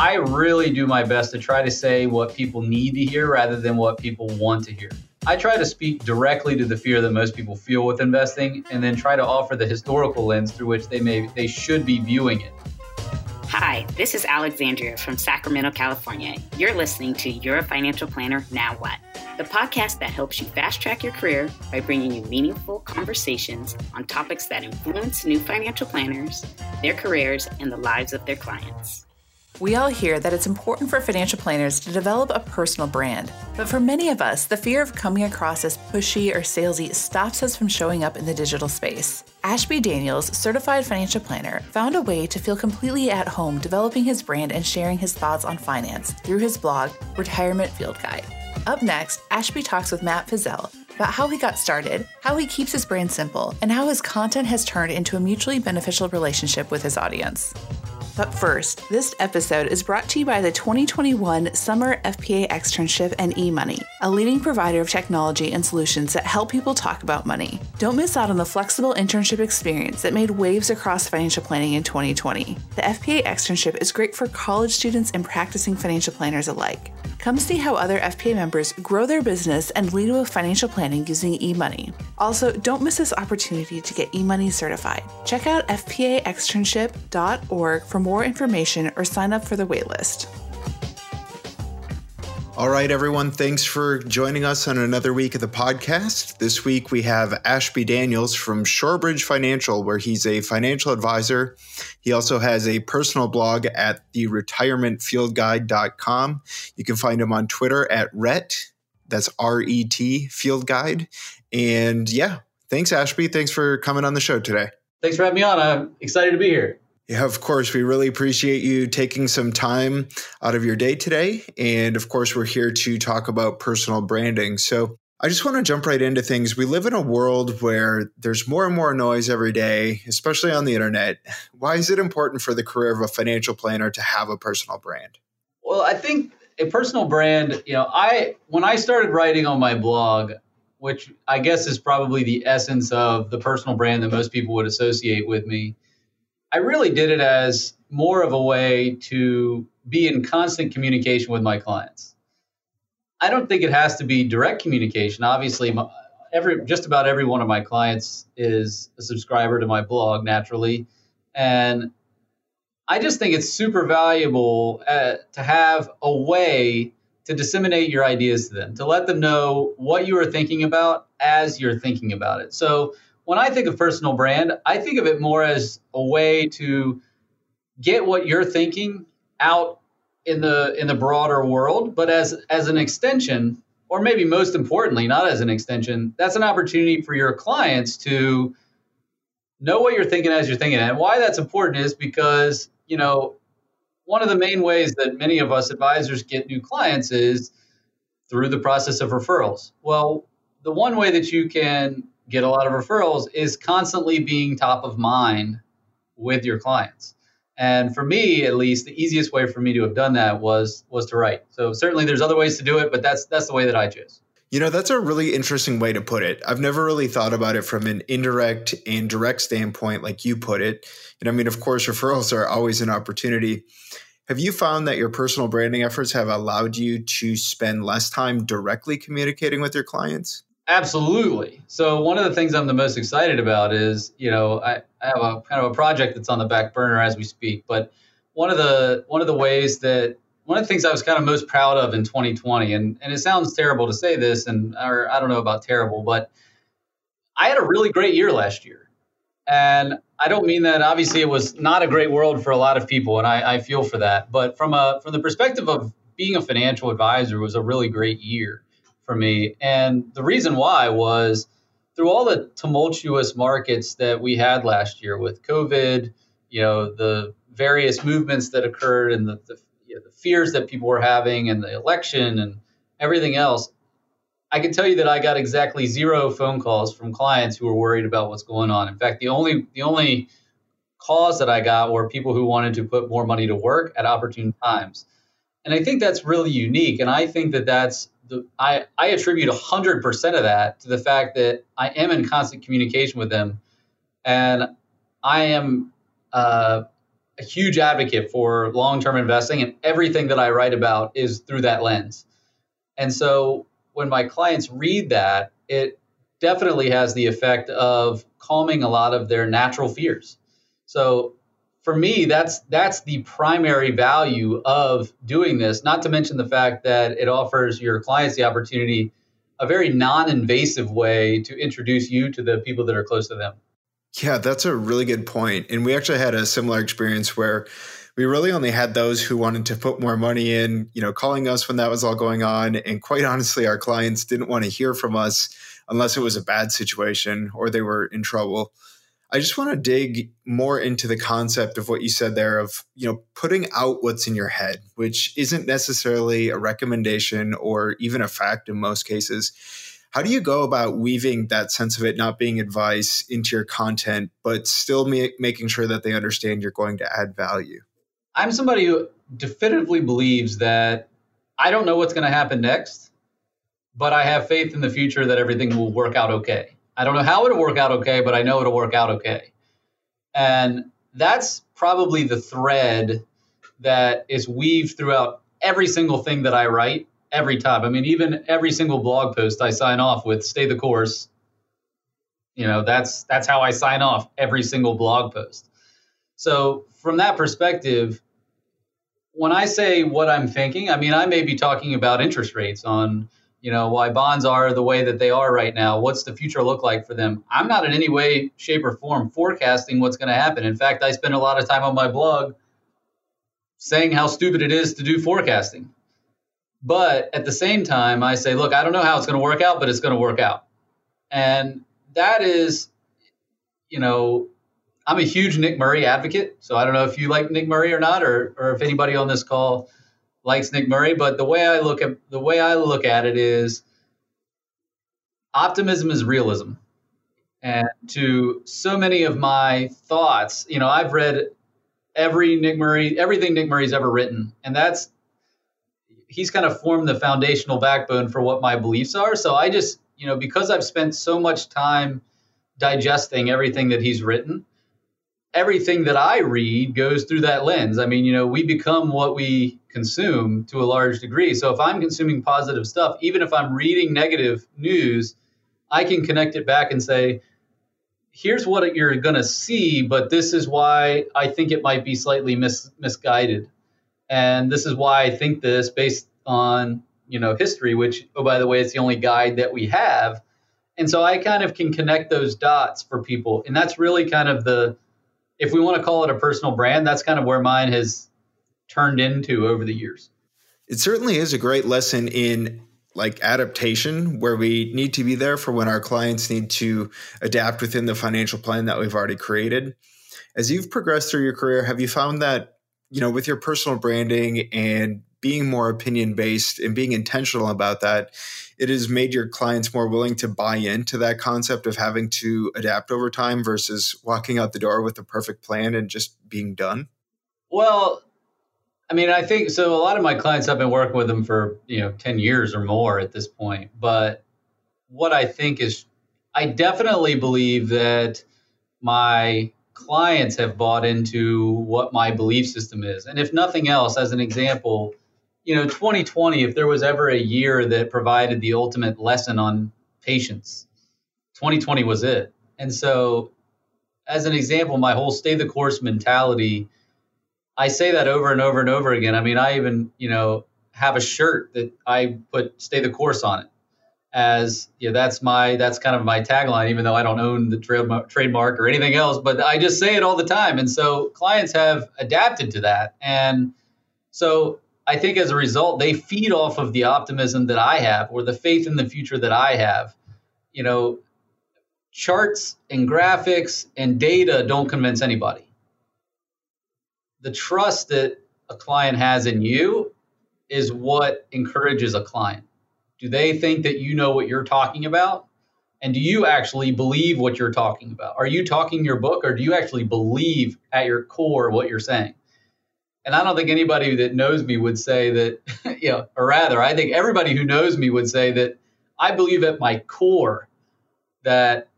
I really do my best to try to say what people need to hear rather than what people want to hear. I try to speak directly to the fear that most people feel with investing and then try to offer the historical lens through which they may they should be viewing it. Hi, this is Alexandria from Sacramento, California. You're listening to Your Financial Planner Now What? The podcast that helps you fast track your career by bringing you meaningful conversations on topics that influence new financial planners, their careers, and the lives of their clients. We all hear that it's important for financial planners to develop a personal brand. But for many of us, the fear of coming across as pushy or salesy stops us from showing up in the digital space. Ashby Daniels, certified financial planner, found a way to feel completely at home developing his brand and sharing his thoughts on finance through his blog, Retirement Field Guide. Up next, Ashby talks with Matt Fizzell about how he got started, how he keeps his brand simple, and how his content has turned into a mutually beneficial relationship with his audience. But first, this episode is brought to you by the 2021 Summer FPA Externship and eMoney, a leading provider of technology and solutions that help people talk about money. Don't miss out on the flexible internship experience that made waves across financial planning in 2020. The FPA Externship is great for college students and practicing financial planners alike. Come see how other FPA members grow their business and lead with financial planning using eMoney. Also, don't miss this opportunity to get eMoney certified. Check out fpaexternship.org for more information or sign up for the waitlist. All right, everyone. Thanks for joining us on another week of the podcast. This week we have Ashby Daniels from Shorebridge Financial, where he's a financial advisor. He also has a personal blog at the retirementfieldguide.com. You can find him on Twitter at RET, that's R E T Field Guide. And yeah, thanks, Ashby. Thanks for coming on the show today. Thanks for having me on. I'm excited to be here. Yeah, of course. We really appreciate you taking some time out of your day today. And of course, we're here to talk about personal branding. So I just want to jump right into things. We live in a world where there's more and more noise every day, especially on the internet. Why is it important for the career of a financial planner to have a personal brand? Well, I think a personal brand, you know, I when I started writing on my blog, which I guess is probably the essence of the personal brand that most people would associate with me, I really did it as more of a way to be in constant communication with my clients. I don't think it has to be direct communication. Obviously, every just about every one of my clients is a subscriber to my blog naturally, and I just think it's super valuable uh, to have a way to disseminate your ideas to them, to let them know what you are thinking about as you're thinking about it. So when I think of personal brand, I think of it more as a way to get what you're thinking out in the in the broader world, but as as an extension, or maybe most importantly, not as an extension, that's an opportunity for your clients to know what you're thinking as you're thinking. And why that's important is because, you know, one of the main ways that many of us advisors get new clients is through the process of referrals. Well, the one way that you can get a lot of referrals is constantly being top of mind with your clients. And for me, at least, the easiest way for me to have done that was was to write. So certainly, there's other ways to do it, but that's that's the way that I choose. You know, that's a really interesting way to put it. I've never really thought about it from an indirect and direct standpoint, like you put it. And I mean, of course, referrals are always an opportunity. Have you found that your personal branding efforts have allowed you to spend less time directly communicating with your clients? Absolutely. So one of the things I'm the most excited about is, you know, I, I have a kind of a project that's on the back burner as we speak. But one of the one of the ways that one of the things I was kind of most proud of in 2020, and, and it sounds terrible to say this, and or I don't know about terrible, but I had a really great year last year. And I don't mean that obviously it was not a great world for a lot of people, and I, I feel for that. But from a from the perspective of being a financial advisor, it was a really great year for me. And the reason why was through all the tumultuous markets that we had last year with COVID, you know, the various movements that occurred and the, the, you know, the fears that people were having and the election and everything else. I can tell you that I got exactly zero phone calls from clients who were worried about what's going on. In fact, the only the only calls that I got were people who wanted to put more money to work at opportune times. And I think that's really unique. And I think that that's the, I, I attribute 100% of that to the fact that I am in constant communication with them. And I am uh, a huge advocate for long-term investing and everything that I write about is through that lens. And so when my clients read that, it definitely has the effect of calming a lot of their natural fears. So for me, that's that's the primary value of doing this. Not to mention the fact that it offers your clients the opportunity, a very non-invasive way to introduce you to the people that are close to them. Yeah, that's a really good point. And we actually had a similar experience where we really only had those who wanted to put more money in, you know, calling us when that was all going on. And quite honestly, our clients didn't want to hear from us unless it was a bad situation or they were in trouble. I just want to dig more into the concept of what you said there of, you know, putting out what's in your head, which isn't necessarily a recommendation or even a fact in most cases. How do you go about weaving that sense of it not being advice into your content, but still ma- making sure that they understand you're going to add value? I'm somebody who definitively believes that I don't know what's going to happen next, but I have faith in the future that everything will work out okay. I don't know how it'll work out okay, but I know it'll work out okay. And that's probably the thread that is weaved throughout every single thing that I write every time. I mean, even every single blog post I sign off with stay the course. You know, that's that's how I sign off every single blog post. So, from that perspective, when I say what I'm thinking, I mean, I may be talking about interest rates on you know why bonds are the way that they are right now. What's the future look like for them? I'm not in any way shape or form forecasting what's going to happen. In fact i spend a lot of time on my blog saying how stupid it is to do forecasting. But at the same time i say look i don't know how it's going to work out but it's going to work out. And that is you know i'm a huge nick murray advocate so i don't know if you like nick murray or not or, or if anybody on this call likes Nick Murray, but the way I look at the way I look at it is optimism is realism. And to so many of my thoughts, you know, I've read every Nick Murray, everything Nick Murray's ever written, and that's he's kind of formed the foundational backbone for what my beliefs are. So I just, you know, because I've spent so much time digesting everything that he's written, everything that I read goes through that lens. I mean, you know, we become what we consume to a large degree. So if I'm consuming positive stuff, even if I'm reading negative news, I can connect it back and say, here's what you're going to see, but this is why I think it might be slightly mis- misguided. And this is why I think this based on, you know, history, which, oh, by the way, it's the only guide that we have. And so I kind of can connect those dots for people. And that's really kind of the, if we want to call it a personal brand, that's kind of where mine has turned into over the years. It certainly is a great lesson in like adaptation where we need to be there for when our clients need to adapt within the financial plan that we've already created. As you've progressed through your career, have you found that, you know, with your personal branding and being more opinion based and being intentional about that, it has made your clients more willing to buy into that concept of having to adapt over time versus walking out the door with a perfect plan and just being done? Well, I mean, I think so. A lot of my clients, I've been working with them for, you know, 10 years or more at this point. But what I think is, I definitely believe that my clients have bought into what my belief system is. And if nothing else, as an example, you know, 2020, if there was ever a year that provided the ultimate lesson on patience, 2020 was it. And so, as an example, my whole stay the course mentality, I say that over and over and over again. I mean, I even, you know, have a shirt that I put stay the course on it as you know, that's my that's kind of my tagline even though i don't own the trademark or anything else but i just say it all the time and so clients have adapted to that and so I think as a result, they feed off of the optimism that I have or the faith in the future that I have. You know, charts and graphics and data don't convince anybody. The trust that a client has in you is what encourages a client. Do they think that you know what you're talking about? And do you actually believe what you're talking about? Are you talking your book or do you actually believe at your core what you're saying? and I don't think anybody that knows me would say that, you know, or rather, I think everybody who knows me would say that I believe at my core that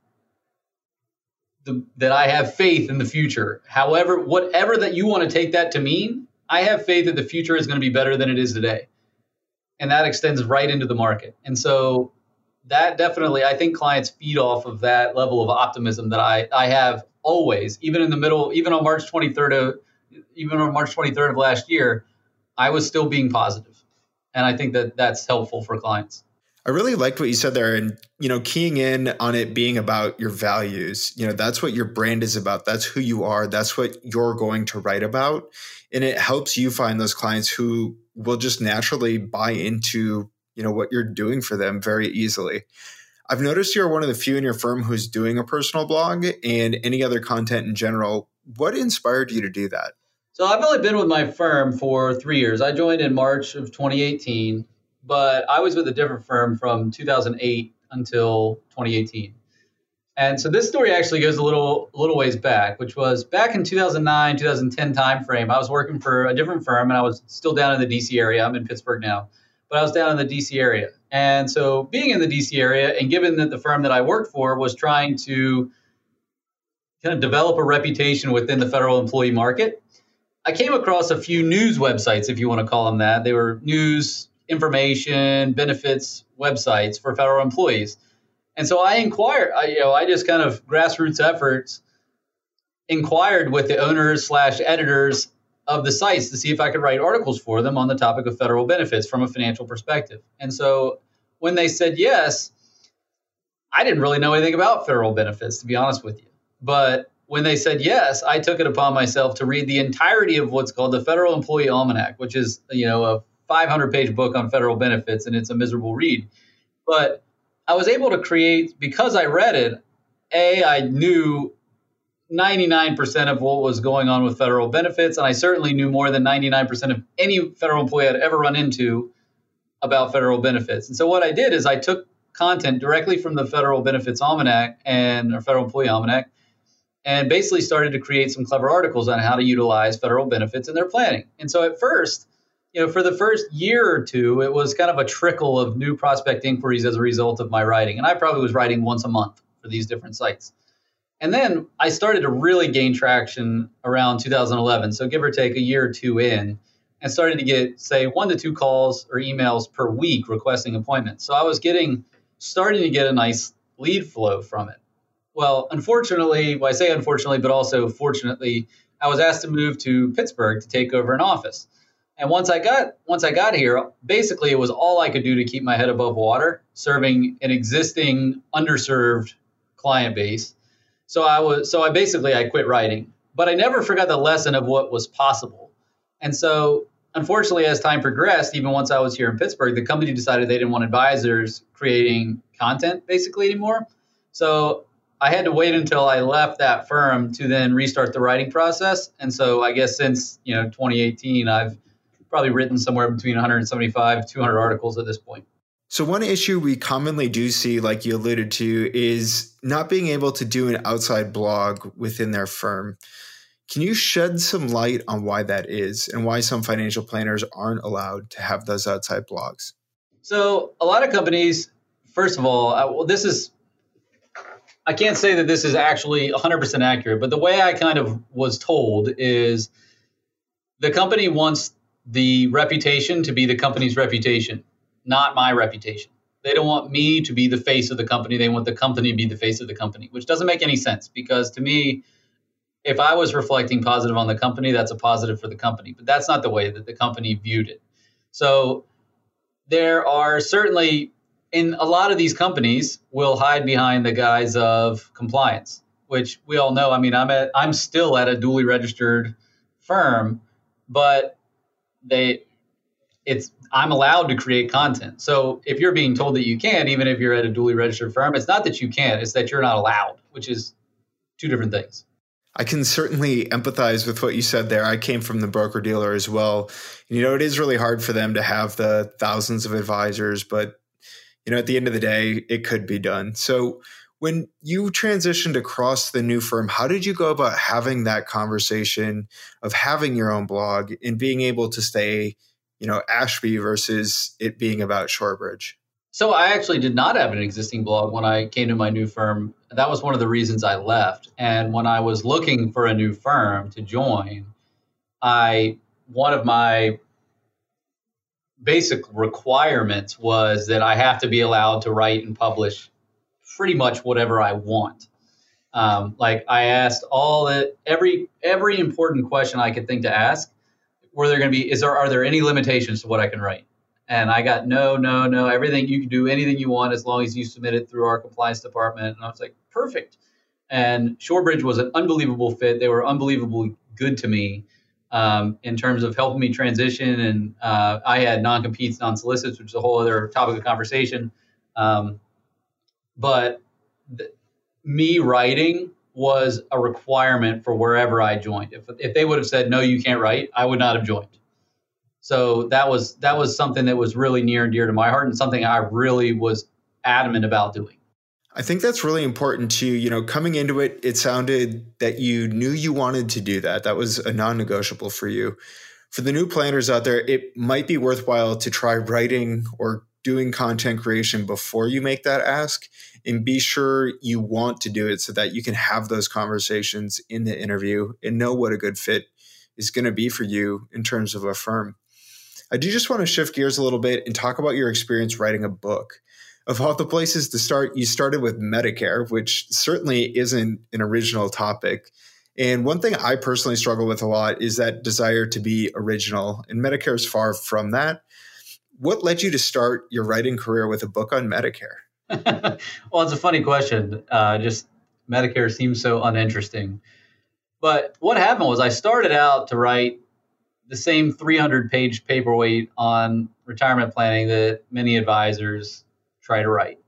the, that I have faith in the future. However, whatever that you want to take that to mean, I have faith that the future is going to be better than it is today. And that extends right into the market. And so that definitely, I think clients feed off of that level of optimism that I, I have always, even in the middle, even on March 23rd of, even on March 23rd of last year, I was still being positive. And I think that that's helpful for clients. I really liked what you said there and you know keying in on it being about your values. You know, that's what your brand is about. That's who you are. That's what you're going to write about. And it helps you find those clients who will just naturally buy into, you know, what you're doing for them very easily. I've noticed you're one of the few in your firm who's doing a personal blog and any other content in general. What inspired you to do that? So I've only been with my firm for three years. I joined in March of 2018 but I was with a different firm from 2008 until 2018. And so this story actually goes a little a little ways back, which was back in 2009, 2010 timeframe. I was working for a different firm, and I was still down in the DC area. I'm in Pittsburgh now, but I was down in the DC area. And so being in the DC area, and given that the firm that I worked for was trying to kind of develop a reputation within the federal employee market, I came across a few news websites, if you want to call them that. They were news information, benefits websites for federal employees. And so I inquired, I, you know, I just kind of grassroots efforts inquired with the owners slash editors of the sites to see if I could write articles for them on the topic of federal benefits from a financial perspective. And so when they said yes, I didn't really know anything about federal benefits, to be honest with you. But when they said yes, I took it upon myself to read the entirety of what's called the Federal Employee Almanac, which is you know a 500 page book on federal benefits and it's a miserable read. But I was able to create, because I read it, A, I knew 99% of what was going on with federal benefits. And I certainly knew more than 99% of any federal employee I'd ever run into about federal benefits. And so what I did is I took content directly from the Federal Benefits Almanac and or Federal Employee Almanac and basically started to create some clever articles on how to utilize federal benefits in their planning. And so at first, you know, for the first year or two, it was kind of a trickle of new prospect inquiries as a result of my writing. And I probably was writing once a month for these different sites. And then I started to really gain traction around 2011. So give or take a year or two in, and started to get, say, one to two calls or emails per week requesting appointments. So I was getting, starting to get a nice lead flow from it. Well, unfortunately, well, I say unfortunately, but also fortunately, I was asked to move to Pittsburgh to take over an office. And once I got once I got here, basically it was all I could do to keep my head above water, serving an existing underserved client base. So I was so I basically I quit writing, but I never forgot the lesson of what was possible. And so unfortunately as time progressed, even once I was here in Pittsburgh, the company decided they didn't want advisors creating content basically anymore. So I had to wait until I left that firm to then restart the writing process. And so I guess since, you know, 2018 I've probably written somewhere between 175 200 articles at this point. So, one issue we commonly do see, like you alluded to, is not being able to do an outside blog within their firm. Can you shed some light on why that is and why some financial planners aren't allowed to have those outside blogs? So, a lot of companies, first of all, uh, well, this is, I can't say that this is actually 100% accurate, but the way I kind of was told is the company wants the reputation to be the company's reputation, not my reputation. They don't want me to be the face of the company. They want the company to be the face of the company, which doesn't make any sense because to me, if I was reflecting positive on the company, that's a positive for the company. But that's not the way that the company viewed it. So there are certainly in a lot of these companies will hide behind the guise of compliance, which we all know. I mean, I'm at I'm still at a duly registered firm, but they it's I'm allowed to create content. So if you're being told that you can't, even if you're at a duly registered firm, it's not that you can't, it's that you're not allowed, which is two different things. I can certainly empathize with what you said there. I came from the broker dealer as well. You know, it is really hard for them to have the thousands of advisors, but you know, at the end of the day, it could be done. So when you transitioned across the new firm, how did you go about having that conversation of having your own blog and being able to stay, you know, Ashby versus it being about Shorebridge? So I actually did not have an existing blog when I came to my new firm. That was one of the reasons I left. And when I was looking for a new firm to join, I one of my basic requirements was that I have to be allowed to write and publish pretty much whatever I want. Um, like I asked all the every every important question I could think to ask. Were there going to be? Is there are there any limitations to what I can write? And I got no, no, no. Everything you can do anything you want as long as you submit it through our compliance department. And I was like, perfect. And Shorebridge was an unbelievable fit. They were unbelievably good to me um, in terms of helping me transition. And uh, I had non competes, non solicits, which is a whole other topic of conversation. Um, but th- me writing was a requirement for wherever I joined. If, if they would have said, no, you can't write, I would not have joined. So that was that was something that was really near and dear to my heart and something I really was adamant about doing. I think that's really important too. You know, coming into it, it sounded that you knew you wanted to do that. That was a non negotiable for you. For the new planners out there, it might be worthwhile to try writing or doing content creation before you make that ask and be sure you want to do it so that you can have those conversations in the interview and know what a good fit is going to be for you in terms of a firm. I do just want to shift gears a little bit and talk about your experience writing a book. Of all the places to start, you started with Medicare, which certainly isn't an original topic. And one thing I personally struggle with a lot is that desire to be original, and Medicare is far from that. What led you to start your writing career with a book on Medicare? well, it's a funny question. Uh, just Medicare seems so uninteresting. But what happened was I started out to write the same 300 page paperweight on retirement planning that many advisors try to write.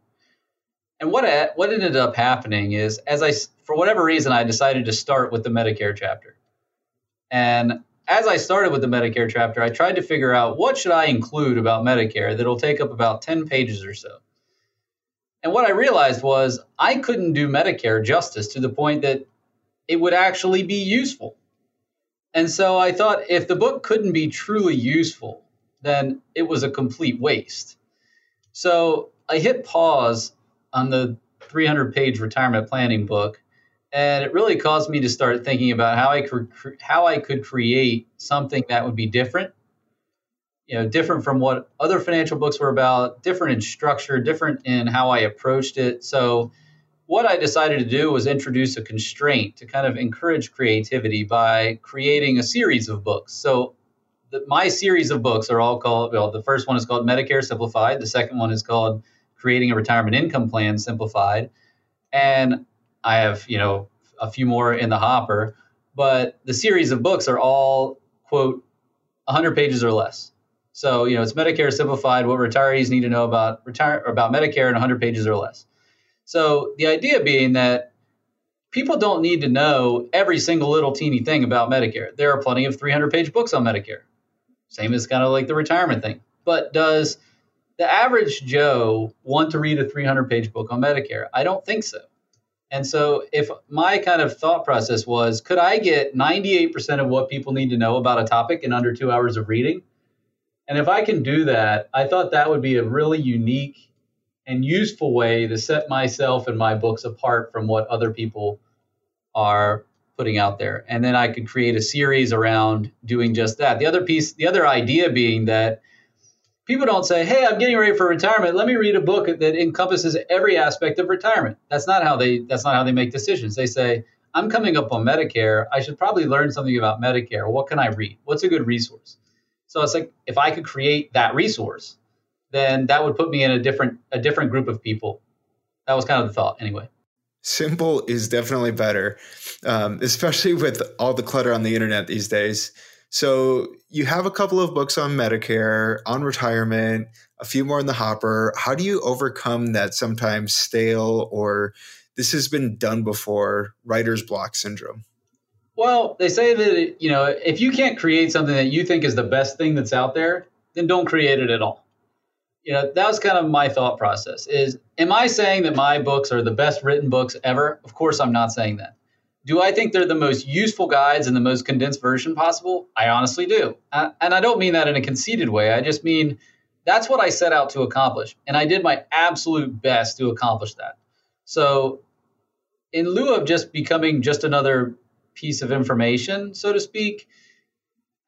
And what what ended up happening is, as I for whatever reason, I decided to start with the Medicare chapter. And as I started with the Medicare chapter, I tried to figure out what should I include about Medicare that'll take up about 10 pages or so. And what I realized was I couldn't do Medicare justice to the point that it would actually be useful. And so I thought if the book couldn't be truly useful, then it was a complete waste. So I hit pause on the 300 page retirement planning book, and it really caused me to start thinking about how I could how I could create something that would be different, you know, different from what other financial books were about, different in structure, different in how I approached it. So what I decided to do was introduce a constraint to kind of encourage creativity by creating a series of books. So, the, my series of books are all called, well, the first one is called Medicare Simplified, the second one is called Creating a Retirement Income Plan Simplified. And I have, you know, a few more in the hopper, but the series of books are all, quote, 100 pages or less. So, you know, it's Medicare Simplified, what retirees need to know about retire about Medicare in 100 pages or less. So the idea being that people don't need to know every single little teeny thing about Medicare. There are plenty of 300 page books on Medicare. Same as kind of like the retirement thing. But does the average Joe want to read a 300 page book on Medicare? I don't think so. And so, if my kind of thought process was, could I get 98% of what people need to know about a topic in under two hours of reading? And if I can do that, I thought that would be a really unique and useful way to set myself and my books apart from what other people are putting out there. And then I could create a series around doing just that. The other piece, the other idea being that people don't say, "Hey, I'm getting ready for retirement. Let me read a book that encompasses every aspect of retirement." That's not how they that's not how they make decisions. They say, "I'm coming up on Medicare. I should probably learn something about Medicare. What can I read? What's a good resource?" So it's like if I could create that resource, then that would put me in a different a different group of people. That was kind of the thought, anyway. Simple is definitely better, um, especially with all the clutter on the internet these days. So you have a couple of books on Medicare, on retirement, a few more in the hopper. How do you overcome that sometimes stale or this has been done before writer's block syndrome? Well, they say that you know if you can't create something that you think is the best thing that's out there, then don't create it at all you know that was kind of my thought process is am i saying that my books are the best written books ever of course i'm not saying that do i think they're the most useful guides in the most condensed version possible i honestly do uh, and i don't mean that in a conceited way i just mean that's what I set out to accomplish. And I did my absolute best to accomplish that. So, in lieu of just becoming just another piece of information, so to speak,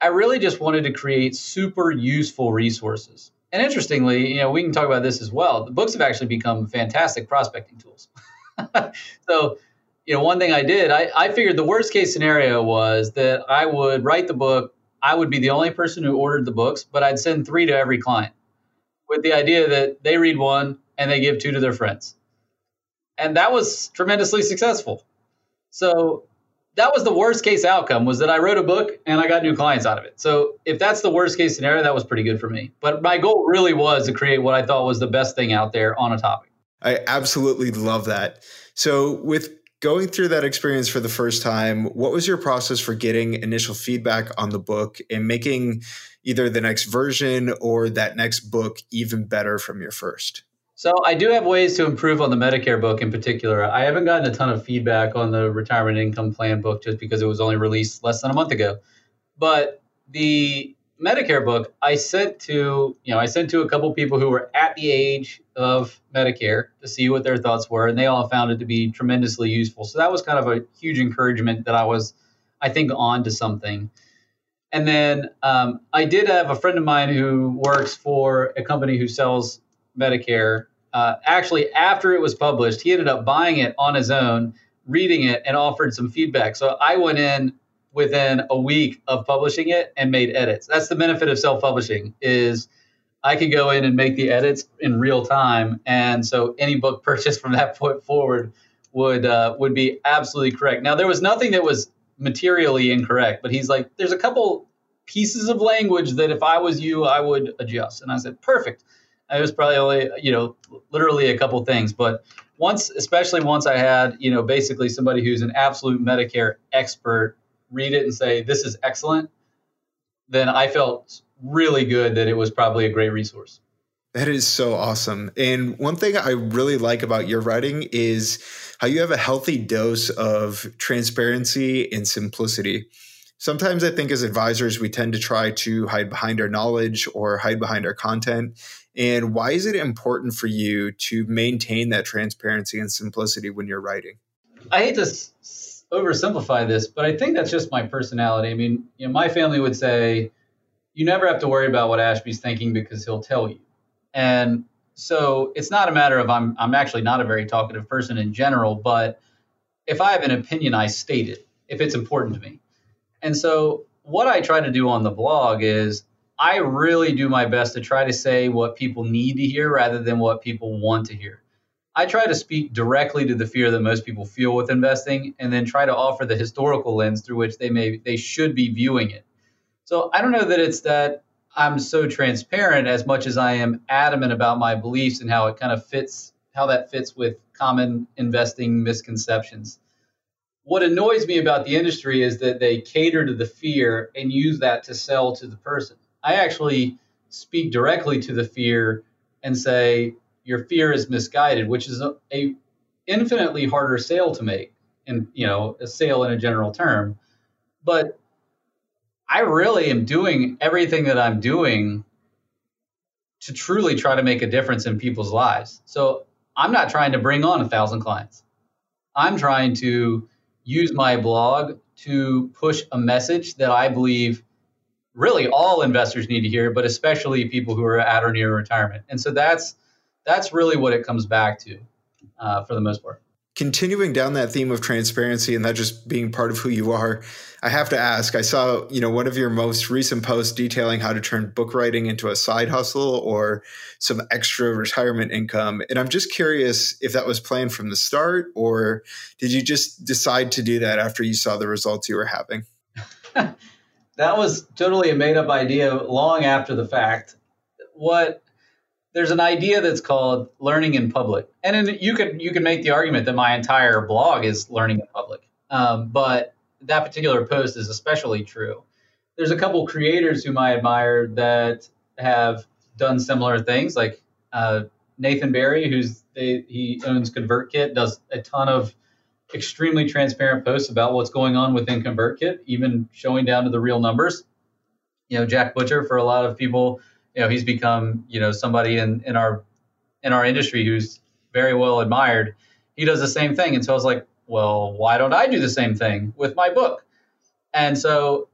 I really just wanted to create super useful resources. And interestingly, you know, we can talk about this as well. The books have actually become fantastic prospecting tools. so, you know, one thing I did, I, I figured the worst case scenario was that I would write the book. I would be the only person who ordered the books, but I'd send three to every client with the idea that they read one and they give two to their friends. And that was tremendously successful. So that was the worst case outcome was that I wrote a book and I got new clients out of it. So if that's the worst case scenario, that was pretty good for me. But my goal really was to create what I thought was the best thing out there on a topic. I absolutely love that. So with going through that experience for the first time, what was your process for getting initial feedback on the book and making either the next version or that next book even better from your first? So I do have ways to improve on the Medicare book in particular. I haven't gotten a ton of feedback on the retirement income plan book just because it was only released less than a month ago. But the Medicare book, I sent to, you know, I sent to a couple people who were at the age of Medicare to see what their thoughts were, and they all found it to be tremendously useful. So that was kind of a huge encouragement that I was, I think, on to something. And then um, I did have a friend of mine who works for a company who sells Medicare. Uh, actually, after it was published, he ended up buying it on his own, reading it, and offered some feedback. So I went in within a week of publishing it and made edits. That's the benefit of self-publishing is I could go in and make the edits in real time, and so any book purchased from that point forward would uh, would be absolutely correct. Now there was nothing that was materially incorrect, but he's like, there's a couple pieces of language that if I was you, I would adjust. And I said, perfect. It was probably only, you know, literally a couple things. But once, especially once I had, you know, basically somebody who's an absolute Medicare expert read it and say, this is excellent, then I felt really good that it was probably a great resource. That is so awesome. And one thing I really like about your writing is how you have a healthy dose of transparency and simplicity. Sometimes I think as advisors, we tend to try to hide behind our knowledge or hide behind our content. And why is it important for you to maintain that transparency and simplicity when you're writing? I hate to oversimplify this, but I think that's just my personality. I mean, you know, my family would say, you never have to worry about what Ashby's thinking because he'll tell you. And so it's not a matter of I'm I'm actually not a very talkative person in general, but if I have an opinion, I state it if it's important to me. And so what I try to do on the blog is I really do my best to try to say what people need to hear rather than what people want to hear. I try to speak directly to the fear that most people feel with investing and then try to offer the historical lens through which they may they should be viewing it. So I don't know that it's that I'm so transparent as much as I am adamant about my beliefs and how it kind of fits, how that fits with common investing misconceptions. What annoys me about the industry is that they cater to the fear and use that to sell to the person. I actually speak directly to the fear and say, your fear is misguided, which is a, a infinitely harder sale to make and you know a sale in a general term but I really am doing everything that I'm doing to truly try to make a difference in people's lives. So I'm not trying to bring on a thousand clients. I'm trying to use my blog to push a message that I believe really all investors need to hear, but especially people who are at or near retirement. And so that's that's really what it comes back to uh, for the most part. Continuing down that theme of transparency and that just being part of who you are i have to ask i saw you know one of your most recent posts detailing how to turn book writing into a side hustle or some extra retirement income and i'm just curious if that was planned from the start or did you just decide to do that after you saw the results you were having? That was totally a made up idea long after the fact. What there's an idea that's called learning in public, and in, you could you could make the argument that my entire blog is learning in public, um, but that particular post is especially true. There's a couple creators whom I admire that have done similar things, like uh, Nathan Barry, who's they, he owns ConvertKit, does a ton of extremely transparent posts about what's going on within ConvertKit, even showing down to the real numbers. You know, Jack Butcher for a lot of people you know, he's become, you know, somebody in, in our in our industry who's very well admired. He does the same thing. And so I was like, well, why don't I do the same thing with my book? And so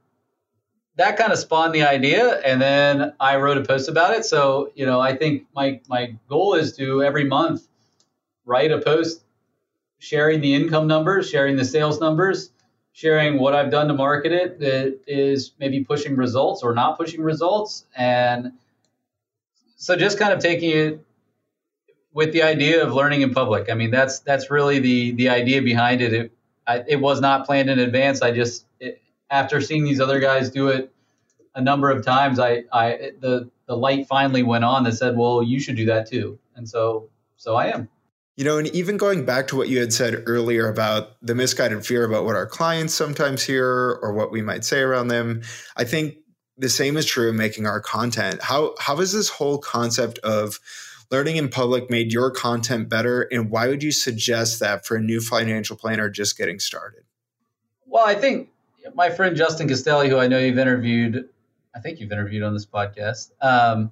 that kind of spawned the idea and then I wrote a post about it. So, you know, I think my my goal is to every month write a post sharing the income numbers, sharing the sales numbers, sharing what I've done to market it that is maybe pushing results or not pushing results. And so just kind of taking it with the idea of learning in public. I mean, that's that's really the the idea behind it. It I, it was not planned in advance. I just it, after seeing these other guys do it a number of times, I I the the light finally went on that said, "Well, you should do that too." And so so I am. You know, and even going back to what you had said earlier about the misguided fear about what our clients sometimes hear or what we might say around them, I think the same is true in making our content. How how is this whole concept of learning in public made your content better and why would you suggest that for a new financial planner just getting started? Well, I think my friend Justin Castelli, who I know you've interviewed, I think you've interviewed on this podcast, um,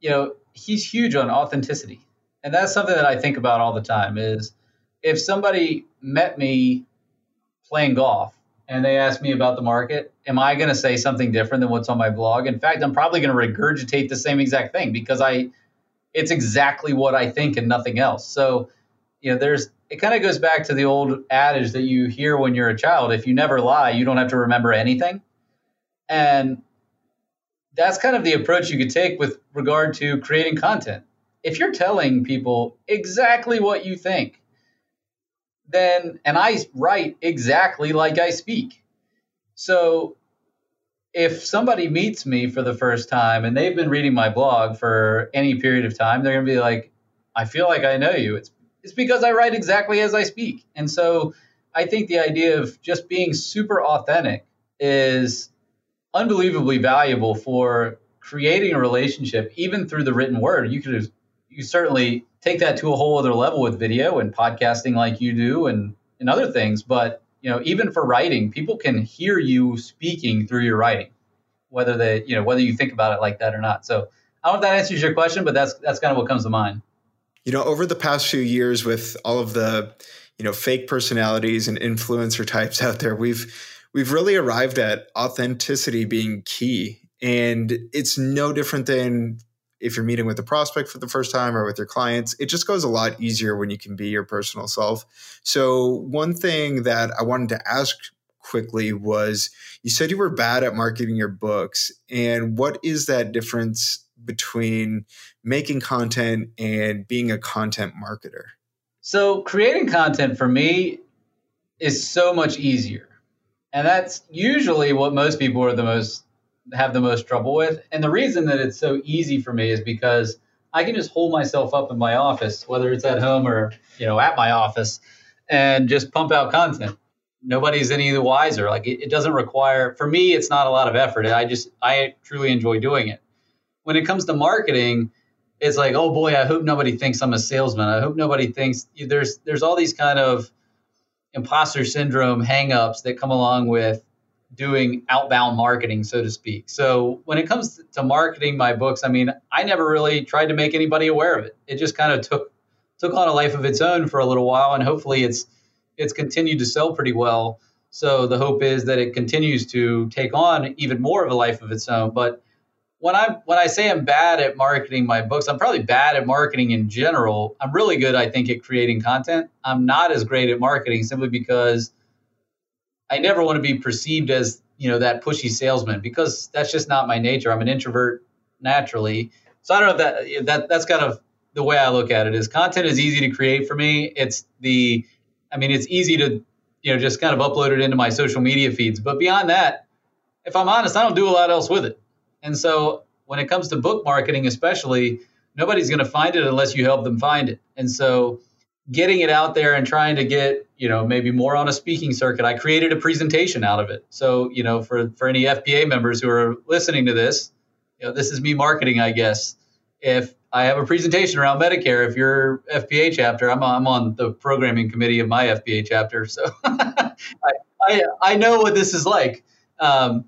you know, he's huge on authenticity and that's something that I think about all the time is if somebody met me playing golf and they ask me about the market, am I going to say something different than what's on my blog? In fact, I'm probably going to regurgitate the same exact thing because I it's exactly what I think and nothing else. So, you know, there's it kind of goes back to the old adage that you hear when you're a child, if you never lie, you don't have to remember anything. And that's kind of the approach you could take with regard to creating content if you're telling people exactly what you think, then, and I write exactly like I speak. So if somebody meets me for the first time and they've been reading my blog for any period of time, they're going to be like, I feel like I know you. It's, it's because I write exactly as I speak. And so I think the idea of just being super authentic is unbelievably valuable for creating a relationship, even through the written word. You could you certainly take that to a whole other level with video and podcasting like you do and, and other things. But, you know, even for writing, people can hear you speaking through your writing, whether they, you know, whether you think about it like that or not. So I don't know if that answers your question, but that's, that's kind of what comes to mind. You know, over the past few years with all of the, you know, fake personalities and influencer types out there, we've, we've really arrived at authenticity being key. And it's no different than if you're meeting with a prospect for the first time or with your clients, it just goes a lot easier when you can be your personal self. So, one thing that I wanted to ask quickly was you said you were bad at marketing your books. And what is that difference between making content and being a content marketer? So, creating content for me is so much easier. And that's usually what most people are the most have the most trouble with. And the reason that it's so easy for me is because I can just hold myself up in my office, whether it's at home or you know at my office, and just pump out content. Nobody's any the wiser. Like it, it doesn't require for me. It's not a lot of effort. I just I truly enjoy doing it. When it comes to marketing, it's like oh boy, I hope nobody thinks I'm a salesman. I hope nobody thinks there's there's all these kind of imposter syndrome hangups that come along with doing outbound marketing, so to speak. So when it comes to marketing my books, I mean, I never really tried to make anybody aware of it. It just kind of took took on a life of its own for a little while, and hopefully it's it's continued to sell pretty well. So the hope is that it continues to take on even more of a life of its own. But when I when I say I'm bad at marketing my books, I'm probably bad at marketing in general. I'm really good, I think, at creating content. I'm not as great at marketing simply because I never want to be perceived as you know that pushy salesman because that's just not my nature. I'm an introvert naturally, so I don't know if that that that's kind of the way I look at it. Is content is easy to create for me. It's the, I mean, it's easy to you know just kind of upload it into my social media feeds. But beyond that, if I'm honest, I don't do a lot else with it. And so when it comes to book marketing, especially, nobody's going to find it unless you help them find it. And so getting it out there and trying to get you know maybe more on a speaking circuit. I created a presentation out of it. So you know for for any fpa members who are listening to this you know this is me marketing i guess. If i have a presentation around medicare if your fpa chapter i'm, I'm on the programming committee of my fpa chapter. So I, I, I know what this is like. Um,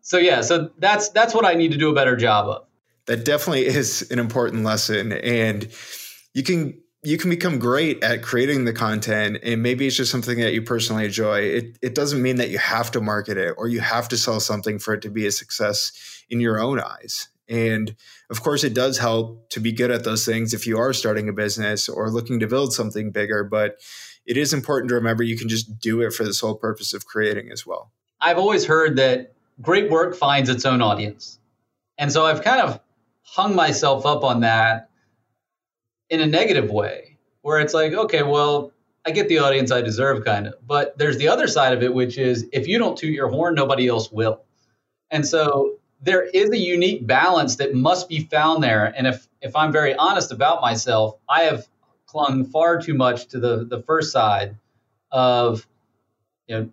so yeah so that's that's what i need to do a better job of. That definitely is an important lesson. And you can you can become great at creating the content and maybe it's just something that you personally enjoy. It it doesn't mean that you have to market it or you have to sell something for it to be a success in your own eyes. And of course, it does help to be good at those things if you are starting a business or looking to build something bigger. But it is important to remember you can just do it for the sole purpose of creating as well. I've always heard that great work finds its own audience. And so I've kind of hung myself up on that in a negative way, where it's like, okay, well, I get the audience I deserve, kind of. But there's the other side of it, which is if you don't toot your horn, nobody else will. And so there is a unique balance that must be found there. And if if I'm very honest about myself, I have clung far too much to the the first side of you know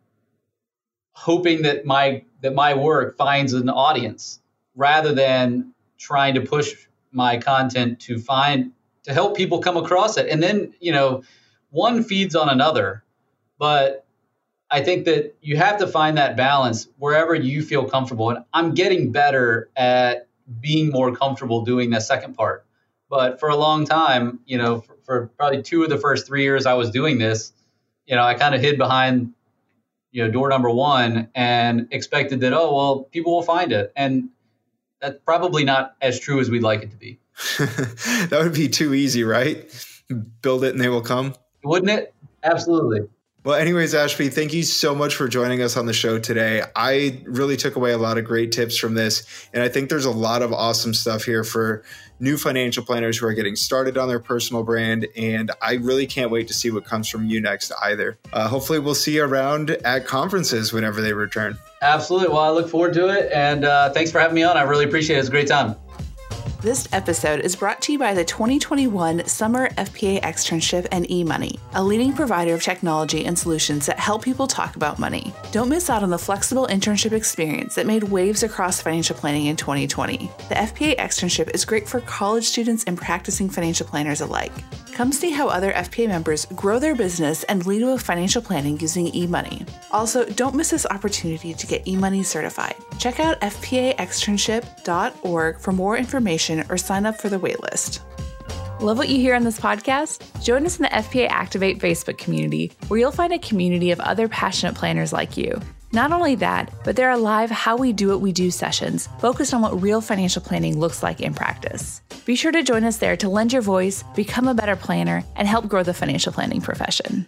hoping that my that my work finds an audience rather than trying to push my content to find to help people come across it and then you know one feeds on another but I think that you have to find that balance wherever you feel comfortable. And I'm getting better at being more comfortable doing the second part. But for a long time, you know, for, for probably two of the first three years I was doing this, you know, I kind of hid behind, you know, door number one and expected that, oh, well, people will find it. And that's probably not as true as we'd like it to be. that would be too easy, right? Build it and they will come. Wouldn't it? Absolutely. Well, anyways, Ashby, thank you so much for joining us on the show today. I really took away a lot of great tips from this. And I think there's a lot of awesome stuff here for new financial planners who are getting started on their personal brand. And I really can't wait to see what comes from you next either. Uh, hopefully, we'll see you around at conferences whenever they return. Absolutely. Well, I look forward to it. And uh, thanks for having me on. I really appreciate it. It's a great time. This episode is brought to you by the 2021 Summer FPA Externship and eMoney, a leading provider of technology and solutions that help people talk about money. Don't miss out on the flexible internship experience that made waves across financial planning in 2020. The FPA Externship is great for college students and practicing financial planners alike. Come see how other FPA members grow their business and lead with financial planning using eMoney. Also, don't miss this opportunity to get eMoney certified. Check out fpaexternship.org for more information or sign up for the waitlist. Love what you hear on this podcast? Join us in the FPA Activate Facebook community, where you'll find a community of other passionate planners like you. Not only that, but there are live How We Do What We Do sessions focused on what real financial planning looks like in practice. Be sure to join us there to lend your voice, become a better planner, and help grow the financial planning profession.